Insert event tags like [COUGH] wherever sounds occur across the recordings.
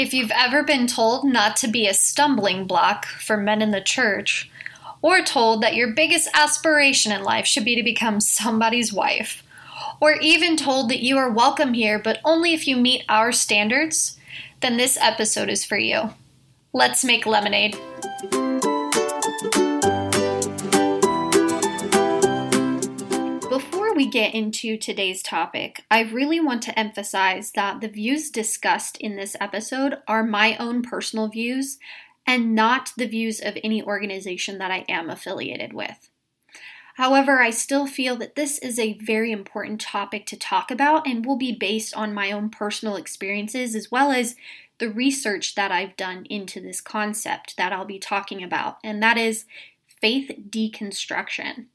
If you've ever been told not to be a stumbling block for men in the church, or told that your biggest aspiration in life should be to become somebody's wife, or even told that you are welcome here but only if you meet our standards, then this episode is for you. Let's make lemonade. Get into today's topic, I really want to emphasize that the views discussed in this episode are my own personal views and not the views of any organization that I am affiliated with. However, I still feel that this is a very important topic to talk about and will be based on my own personal experiences as well as the research that I've done into this concept that I'll be talking about, and that is faith deconstruction.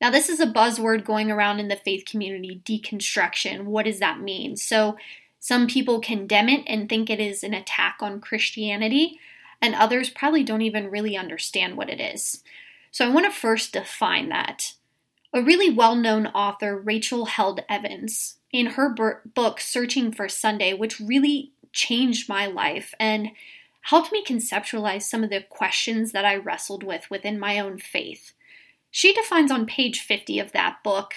Now, this is a buzzword going around in the faith community deconstruction. What does that mean? So, some people condemn it and think it is an attack on Christianity, and others probably don't even really understand what it is. So, I want to first define that. A really well known author, Rachel Held Evans, in her book Searching for Sunday, which really changed my life and helped me conceptualize some of the questions that I wrestled with within my own faith. She defines on page 50 of that book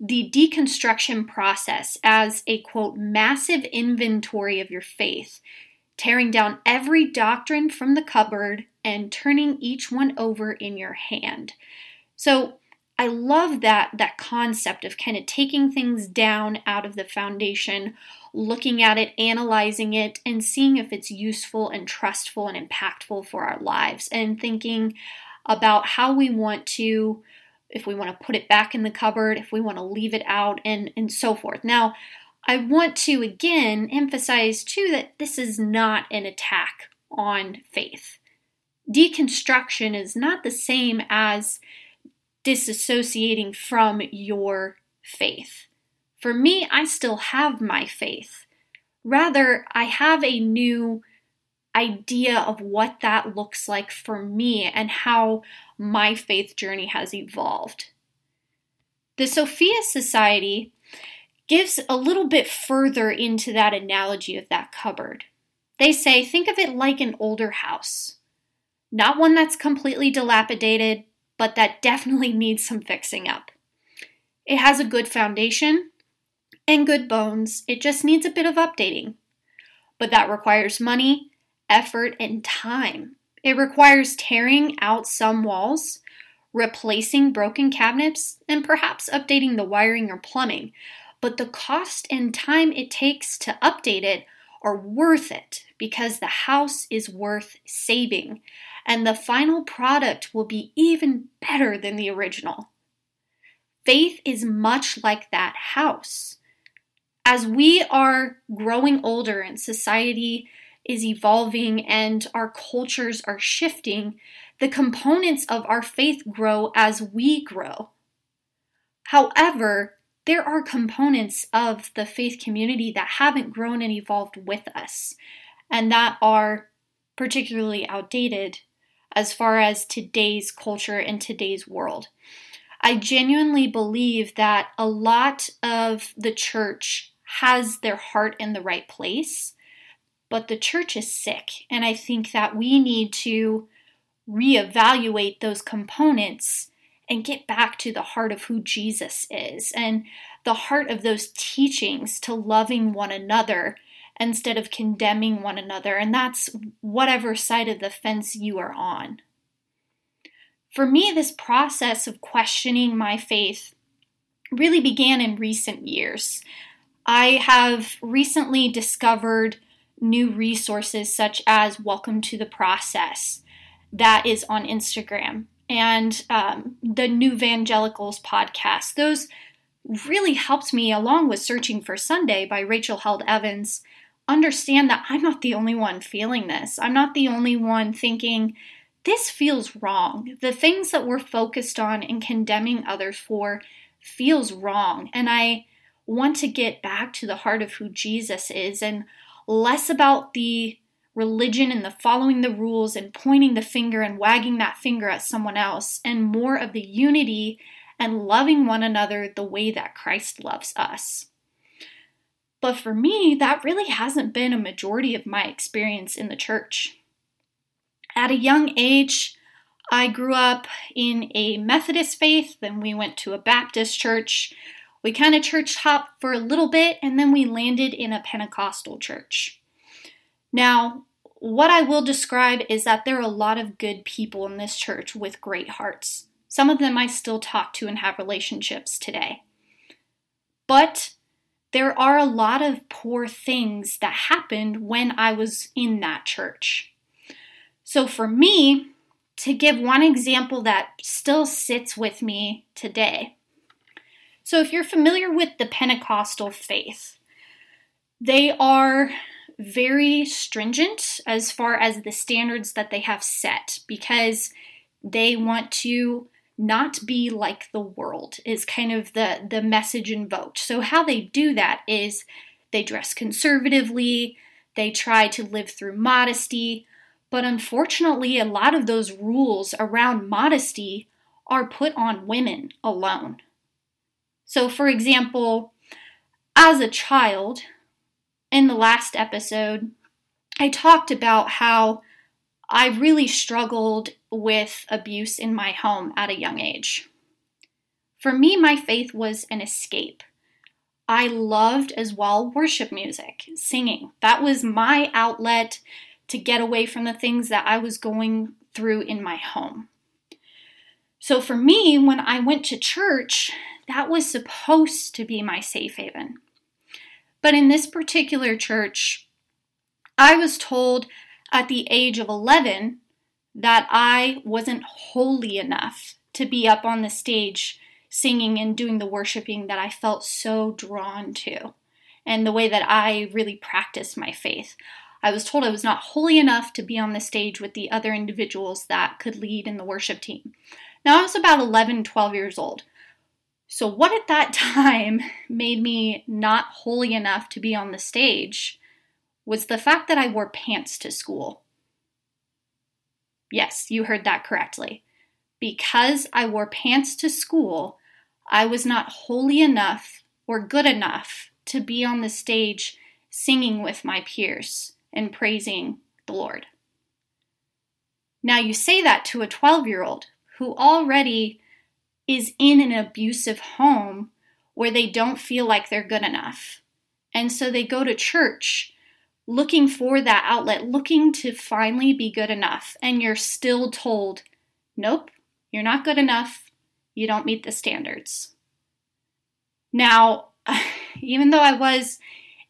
the deconstruction process as a quote, massive inventory of your faith, tearing down every doctrine from the cupboard and turning each one over in your hand. So, I love that that concept of kind of taking things down out of the foundation, looking at it, analyzing it, and seeing if it's useful and trustful and impactful for our lives, and thinking about how we want to, if we want to put it back in the cupboard, if we want to leave it out, and, and so forth. Now, I want to again emphasize too that this is not an attack on faith. Deconstruction is not the same as disassociating from your faith. For me, I still have my faith. Rather, I have a new idea of what that looks like for me and how my faith journey has evolved. The Sophia Society gives a little bit further into that analogy of that cupboard. They say, think of it like an older house. Not one that's completely dilapidated, but that definitely [LAUGHS] needs some fixing up. It has a good foundation and good bones, it just needs a bit of updating. But that requires money, effort, and time. It requires tearing out some walls, replacing broken cabinets, and perhaps updating the wiring or plumbing. But the cost and time it takes to update it are worth it because the house is worth saving and the final product will be even better than the original. Faith is much like that house. As we are growing older and society is evolving and our cultures are shifting, the components of our faith grow as we grow. However, there are components of the faith community that haven't grown and evolved with us, and that are particularly outdated as far as today's culture and today's world. I genuinely believe that a lot of the church has their heart in the right place, but the church is sick. And I think that we need to reevaluate those components and get back to the heart of who Jesus is and the heart of those teachings to loving one another instead of condemning one another. And that's whatever side of the fence you are on. For me, this process of questioning my faith really began in recent years. I have recently discovered new resources such as Welcome to the Process, that is on Instagram, and um, the New Evangelicals podcast. Those really helped me, along with Searching for Sunday by Rachel Held Evans, understand that I'm not the only one feeling this. I'm not the only one thinking, this feels wrong. The things that we're focused on and condemning others for feels wrong. And I want to get back to the heart of who Jesus is and less about the religion and the following the rules and pointing the finger and wagging that finger at someone else, and more of the unity and loving one another the way that Christ loves us. But for me, that really hasn't been a majority of my experience in the church. At a young age, I grew up in a Methodist faith, then we went to a Baptist church. We kind of church hopped for a little bit, and then we landed in a Pentecostal church. Now, what I will describe is that there are a lot of good people in this church with great hearts. Some of them I still talk to and have relationships today. But there are a lot of poor things that happened when I was in that church. So for me, to give one example that still sits with me today. So if you're familiar with the Pentecostal faith, they are very stringent as far as the standards that they have set because they want to not be like the world is kind of the the message invoked. So how they do that is they dress conservatively, they try to live through modesty, but unfortunately a lot of those rules around modesty are put on women alone. So for example, as a child in the last episode, I talked about how I really struggled with abuse in my home at a young age. For me, my faith was an escape. I loved as well worship music, singing. That was my outlet to get away from the things that I was going through in my home. So for me, when I went to church, that was supposed to be my safe haven. But in this particular church, I was told at the age of 11 that I wasn't holy enough to be up on the stage singing and doing the worshiping that I felt so drawn to and the way that I really practiced my faith. I was told I was not holy enough to be on the stage with the other individuals that could lead in the worship team. Now, I was about 11, 12 years old. So, what at that [LAUGHS] time made me not holy enough to be on the stage was the fact that I wore pants to school. Yes, you heard that correctly. Because I wore pants to school, I was not holy enough or good enough to be on the stage singing with my peers and praising the Lord. Now, you say that to a 12 year old who already is in an abusive home where they don't feel like they're good enough. And so they go to church looking for that outlet, looking to finally be good enough, and you're still told, nope, you're not good enough, you don't meet the standards. Now, [LAUGHS] even though I was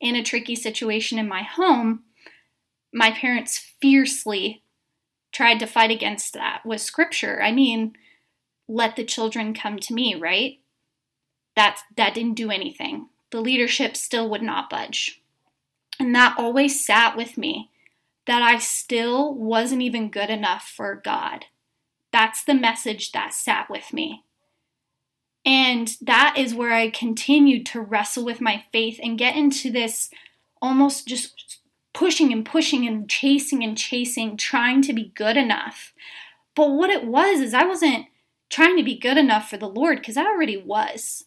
in a tricky situation in my home, my parents fiercely tried to fight against that with scripture. I mean, let the children come to me, right? That that didn't do anything. The leadership still would not budge. And that always sat with me that I still wasn't even good enough for God. That's the message that sat with me. And that is where I continued to wrestle with my faith and get into this almost just pushing and pushing and chasing and chasing, trying to be good enough. But what it was is I wasn't trying to be good enough for the Lord because I already was.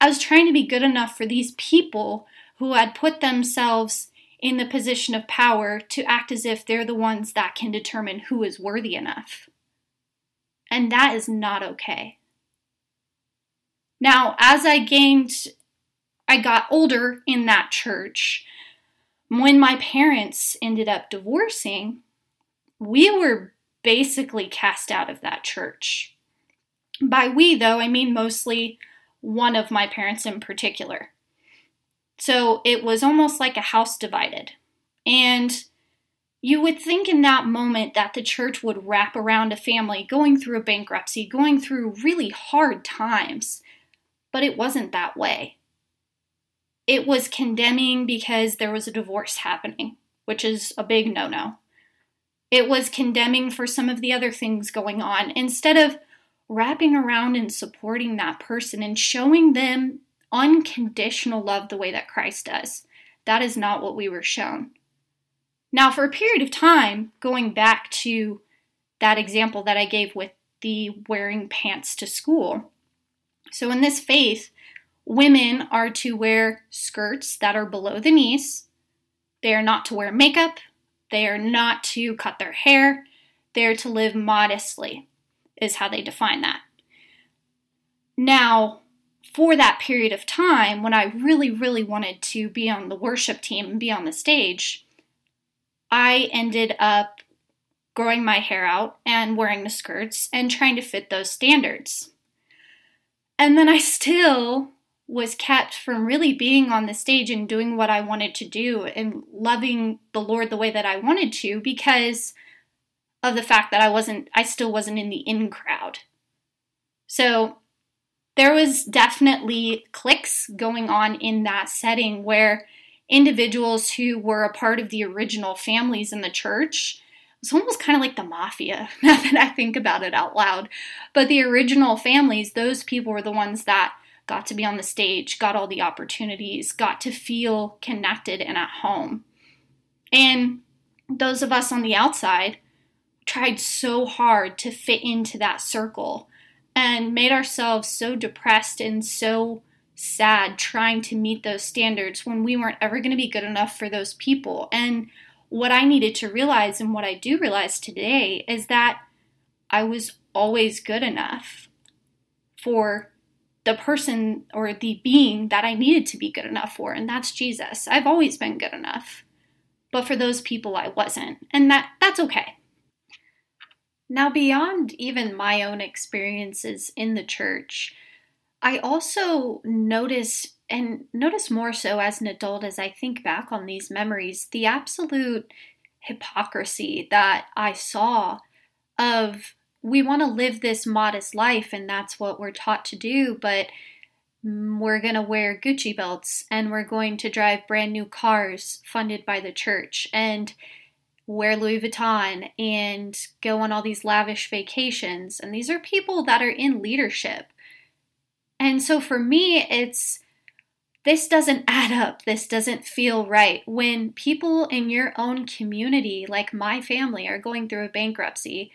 I was trying to be good enough for these people who had put themselves in the position of power to act as if they're the ones that can determine who is worthy enough. And that is not okay. Now, as I gained, I got older in that church, when my parents ended up divorcing, we were basically cast out of that church. By we, though, I mean mostly one of my parents in particular. So it was almost like a house divided. And you would think in that moment that the church would wrap around a family going through a bankruptcy, going through really hard times, but it wasn't that way. It was condemning because there was a divorce happening, which is a big no no. It was condemning for some of the other things going on instead of wrapping around and supporting that person and showing them unconditional love the way that Christ does. That is not what we were shown. Now, for a period of time, going back to that example that I gave with the wearing pants to school. So, in this faith, women are to wear skirts that are below the knees. They are not to wear makeup. They are not to cut their hair. They're to live modestly, is how they define that. Now, for that period of time, when I really, really wanted to be on the worship team and be on the stage, I ended up growing my hair out and wearing the skirts and trying to fit those standards. And then I [LAUGHS] still was kept from really being on the stage and doing what I wanted to do and loving the Lord the way that I wanted to because of the fact that I wasn't I still wasn't in the in crowd. So there was definitely cliques going on in that setting where individuals who were a part of the original families in the church it's almost kind of like the mafia [LAUGHS] now that I think about it out loud. But the original families, those people were the ones that got to be on the stage, got all the opportunities, got to feel connected and at home. And those of us on the outside tried so hard to fit into that circle and made ourselves so depressed and so sad trying to meet those standards when we weren't ever going to be good enough for those people. And what I needed to realize and what I do realize today is that I was always good enough for the person or the being that I needed to be good enough for, and that's Jesus. I've always been good enough. But for those people I wasn't, and that that's okay. Now beyond even my own experiences in the church, I also notice and notice more so as an adult as I think back on these memories, the absolute hypocrisy that I saw of we want to live this modest life and that's what we're taught to do, but we're going to wear Gucci belts and we're going to drive brand new cars funded by the church. And wear Louis Vuitton and go on all these lavish vacations. And these are people that are in leadership. And so for me, it's this doesn't [LAUGHS] add up. This doesn't feel right. When people in your own community, like my family, are going through a bankruptcy,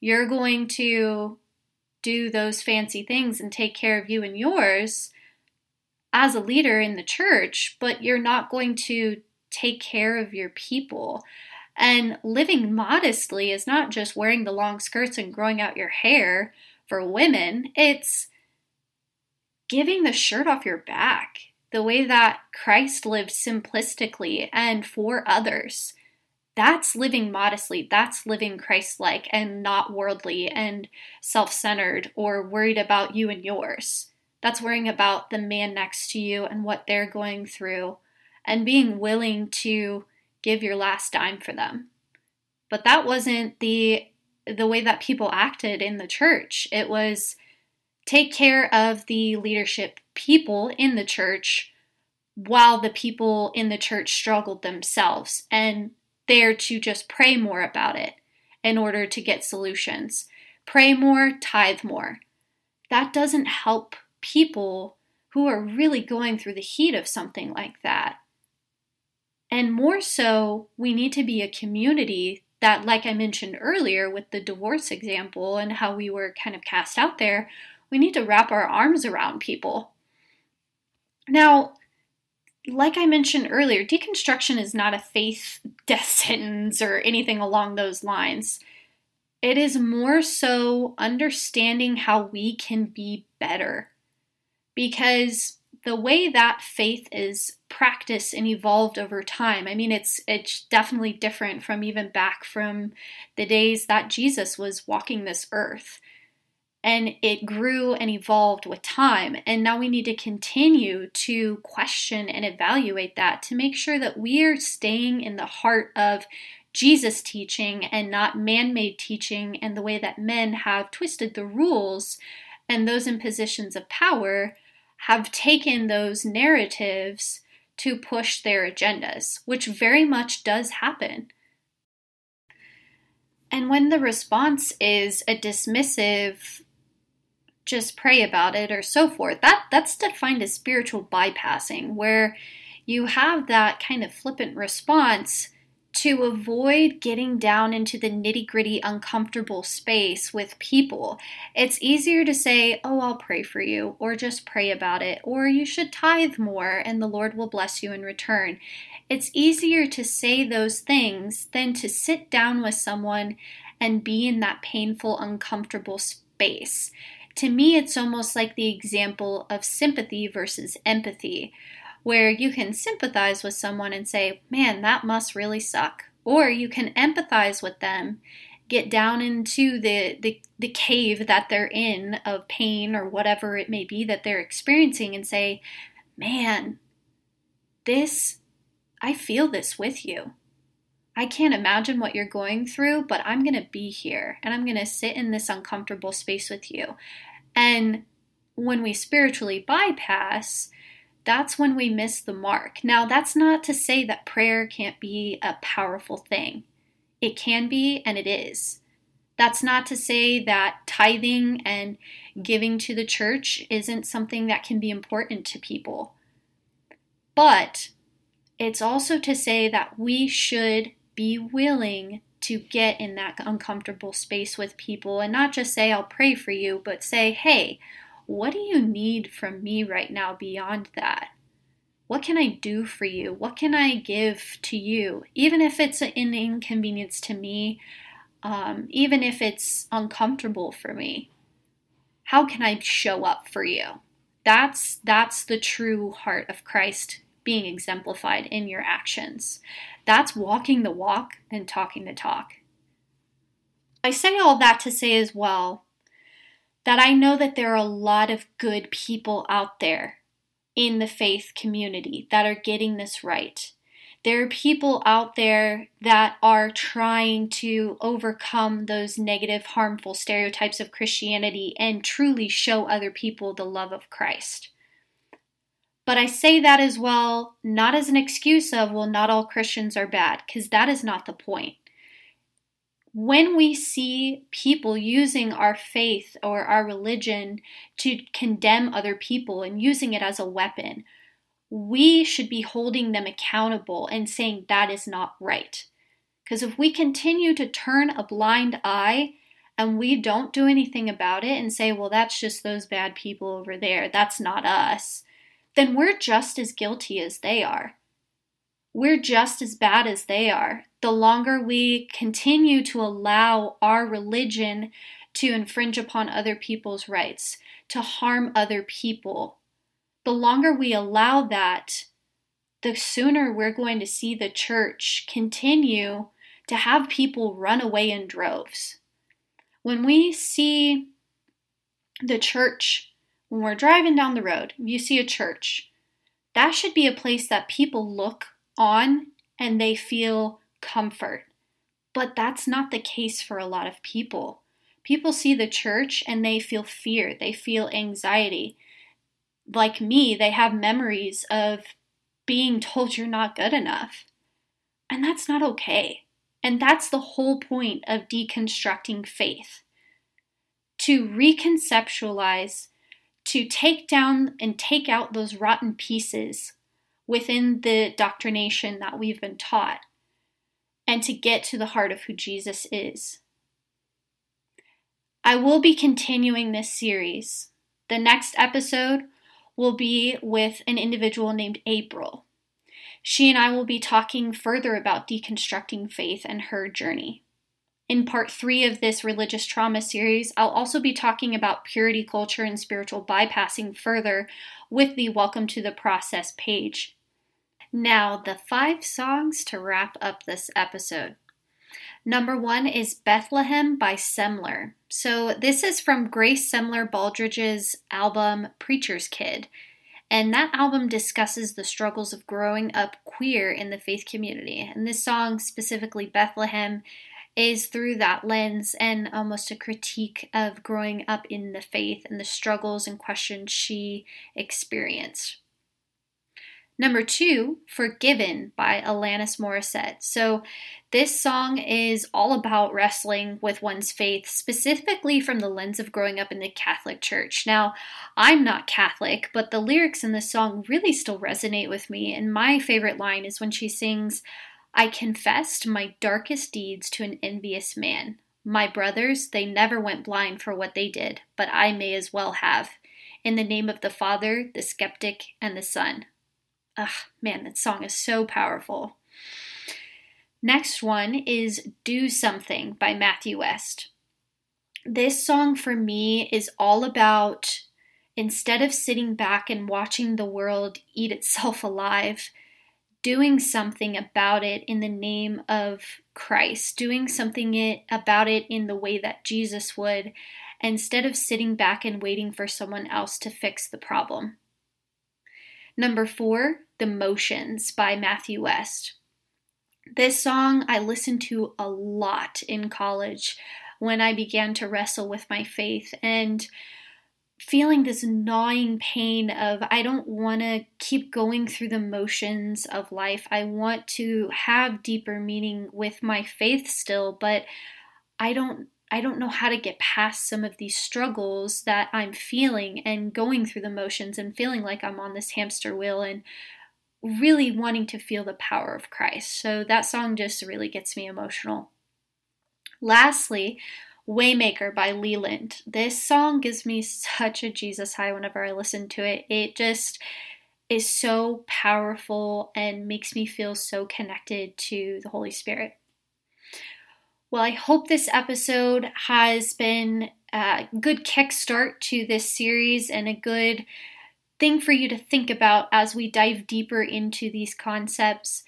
you're going to do those fancy things and take care of you and yours as a leader in the church, but you're not going to take care of your people. And living modestly is not just wearing the long skirts and growing out your hair for women, it's giving the shirt off your back the way that Christ lived simplistically and for others. That's living modestly. That's living Christ like and not worldly and self centered or worried about you and yours. That's worrying about the man next to you and what they're going through and being willing to give your last dime for them. But that wasn't the the way that people acted in the church. It was take care of the leadership people in the church while the people in the church struggled themselves and there to just pray more about it in order to get solutions. Pray more, tithe more. That doesn't help people who are really going through the heat of something like that. And more so, we need to be a community that, like I mentioned earlier with the divorce example and how we were kind of cast out there, we need to wrap our arms around people. Now, like I mentioned earlier, deconstruction is not a faith [LAUGHS] death sentence or anything along those lines. It is more so understanding how we can be better. Because the way that faith is practiced and evolved over time, I mean it's it's definitely different from even back from the days that Jesus was walking this earth and it grew and evolved with time. And now we need to continue to question and evaluate that to make sure that we are staying in the heart of Jesus' teaching and not man made teaching and the way that men have twisted the rules and those in positions of power have taken those narratives to push their agendas, which very much does happen. And when the response is a dismissive just pray about it or so forth. That that's defined as spiritual bypassing, where you have that kind of flippant response to avoid getting down into the nitty gritty, uncomfortable space with people. It's easier to say, Oh, I'll pray for you, or just pray about it, or you should tithe more and the Lord will bless you in return. It's easier to say those things than to sit down with someone and be in that painful, uncomfortable space. To me, it's almost like the example of sympathy versus empathy where you can sympathize with someone and say, man, that must really suck. Or you can empathize with them, get down into the, the, the cave that they're in of pain or whatever it may be that they're experiencing and say, man, this, I feel this with you. I can't imagine what you're going through, but I'm going to be here and I'm going to sit in this uncomfortable space with you. And when we spiritually bypass, that's when we miss the mark. Now, that's not to say that prayer can't be a powerful thing. It can be, and it is. That's not to say that tithing and giving to the church isn't something that can be important to people. But it's also to say that we should be willing to get in that uncomfortable space with people and not just say, I'll pray for you, but say, hey, what do you need from me right now beyond that? What can I do for you? What can I give to you? Even if it's an inconvenience to me, um, even if it's uncomfortable for me, how can I show up for you? That's that's the true heart of Christ being exemplified in your actions. That's walking the walk and talking the talk. I say all that to say as well that I know that there are a lot of good people out there in the faith community that are getting this right. There are people out there that are trying to overcome those negative, harmful stereotypes of Christianity and truly show other people the love of Christ. But I say that as well, not as an excuse of, well, not all Christians are bad, because that is not the point when we see people using our faith or our religion to condemn other people and using it as a weapon, we should be holding them accountable and saying that is not right. Because if we continue to turn a blind eye and we don't do anything about it and say, well, that's just those bad people over there, that's not us, then we're just as guilty as they are we're just as bad as they are. The longer we continue to allow our religion to infringe upon other people's rights, to harm other people, the longer we allow that, the sooner we're going to see the church continue to have people run away in droves. When we see the church, when we're driving down the road, you see a church, that should be a place that people look on and they feel comfort. But that's not the case for a lot of people. People see the church and they feel fear, they feel anxiety. Like me, they have memories of being told you're not good enough. And that's not okay. And that's the whole point of deconstructing faith to reconceptualize, to take down and take out those rotten pieces within the doctrination that we've been taught and to get to the heart of who Jesus is. I will be continuing this series. The next episode will be with an individual named April. She and I will be talking further about deconstructing faith and her journey. In part three of this religious trauma series, I'll also be talking about purity culture and spiritual bypassing further with the Welcome to the Process page. Now, the five songs to wrap up this episode. Number one is Bethlehem by Semler. So, this is from Grace Semler Baldridge's album Preacher's Kid. And that album discusses the struggles of growing up queer in the faith community. And this song, specifically Bethlehem, is through that lens and almost a critique of growing up in the faith and the struggles and questions she experienced. Number two, Forgiven by Alanis Morissette. So, this song is all about wrestling with one's faith, specifically from the lens of growing up in the Catholic Church. Now, I'm not Catholic, but the lyrics in this song really still resonate with me. And my favorite line is when she sings, I confessed my darkest deeds to an envious man. My brothers, they never went blind for what they did, but I may as well have. In the name of the Father, the skeptic, and the Son. Ugh, man, that song is so powerful. Next one is Do Something by Matthew West. This song for me is all about instead of sitting back and watching the world eat itself [LAUGHS] alive, doing something about it in the name of Christ, doing something it, about it in the way that Jesus would, instead of sitting back and waiting for someone else to fix the problem. Number four, The Motions by Matthew West. This song I listened to a lot in college when I began to wrestle with my faith and feeling this gnawing pain of I don't want to keep going through the motions of life. I want to have deeper meaning with my faith still, but I don't I don't know how to get past some of these struggles that I'm feeling and going through the motions and feeling like I'm on this hamster wheel and really wanting to feel the power of Christ. So that song just really gets me emotional. Lastly, Waymaker by Leeland. This song gives me such a Jesus high whenever I listen to it. It just is so powerful and makes me feel so connected to the Holy Spirit. Well, I hope this episode has been a good kickstart to this series and a good thing for you to think about as we dive deeper into these concepts.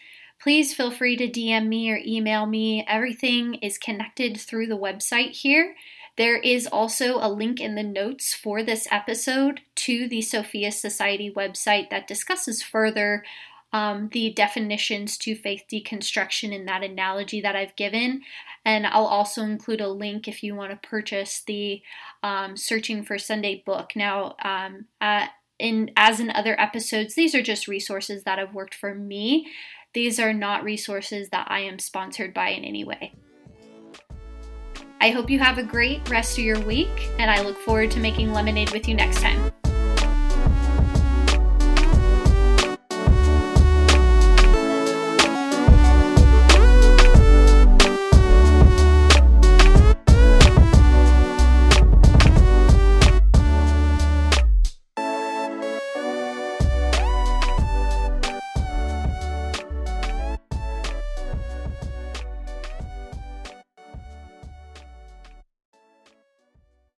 Please feel free to DM me or email me. Everything is connected through the website here. There is also a link in the notes for this episode to the Sophia Society website that discusses further um, the definitions to faith deconstruction in that analogy that I've given. And I'll also include a link if you want to purchase the um, Searching for Sunday book. Now, um, uh, in as in other episodes, these are just resources that have worked for me. These are not resources that I am sponsored by in any way. I hope you have a great rest of your week, and I look forward to making lemonade with you next time.